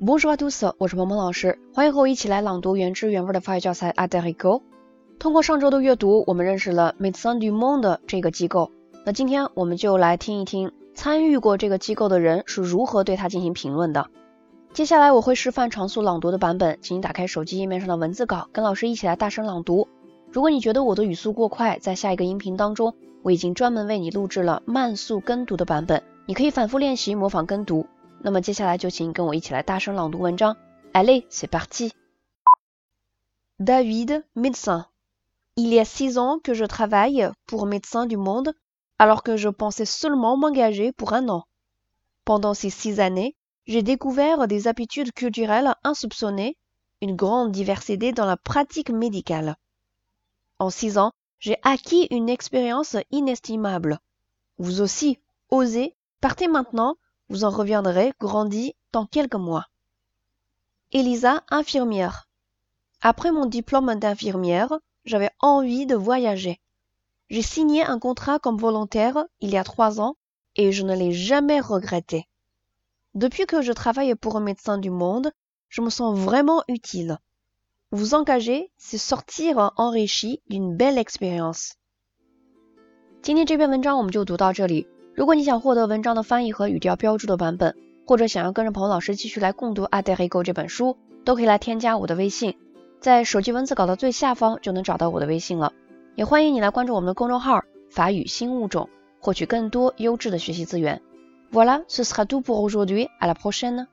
Bonjour à tous，我是萌萌老师，欢迎和我一起来朗读原汁原味的法语教材《Adrico》。通过上周的阅读，我们认识了 Médecins du Monde 这个机构。那今天我们就来听一听参与过这个机构的人是如何对它进行评论的。接下来我会示范常速朗读的版本，请你打开手机页面上的文字稿，跟老师一起来大声朗读。如果你觉得我的语速过快，在下一个音频当中，我已经专门为你录制了慢速跟读的版本，你可以反复练习模仿跟读。那么接下来就请跟我一起来大声朗读文章。Allez, c'est parti. David, médecin. Il y a six ans que je travaille pour Médecins du Monde, alors que je pensais seulement m'engager pour un an. Pendant ces six années, j'ai découvert des habitudes culturelles insoupçonnées, une grande diversité dans la pratique médicale. En six ans, j'ai acquis une expérience inestimable. Vous aussi, osez, partez maintenant, vous en reviendrez grandi dans quelques mois. Elisa, infirmière. Après mon diplôme d'infirmière, j'avais envie de voyager. J'ai signé un contrat comme volontaire il y a trois ans et je ne l'ai jamais regretté. Depuis que je travaille pour un médecin du monde, je me sens vraiment utile. Vous engager, c'est sortir enrichi d'une belle expérience. 今天这篇文章我们就读到这里。 如果你想获得文章的翻译和语调标注的版本，或者想要跟着彭老师继续来共读《阿黛黑沟》这本书，都可以来添加我的微信，在手机文字稿的最下方就能找到我的微信了。也欢迎你来关注我们的公众号“法语新物种”，获取更多优质的学习资源。Voilà, ce sera tout pour aujourd'hui. À la prochaine.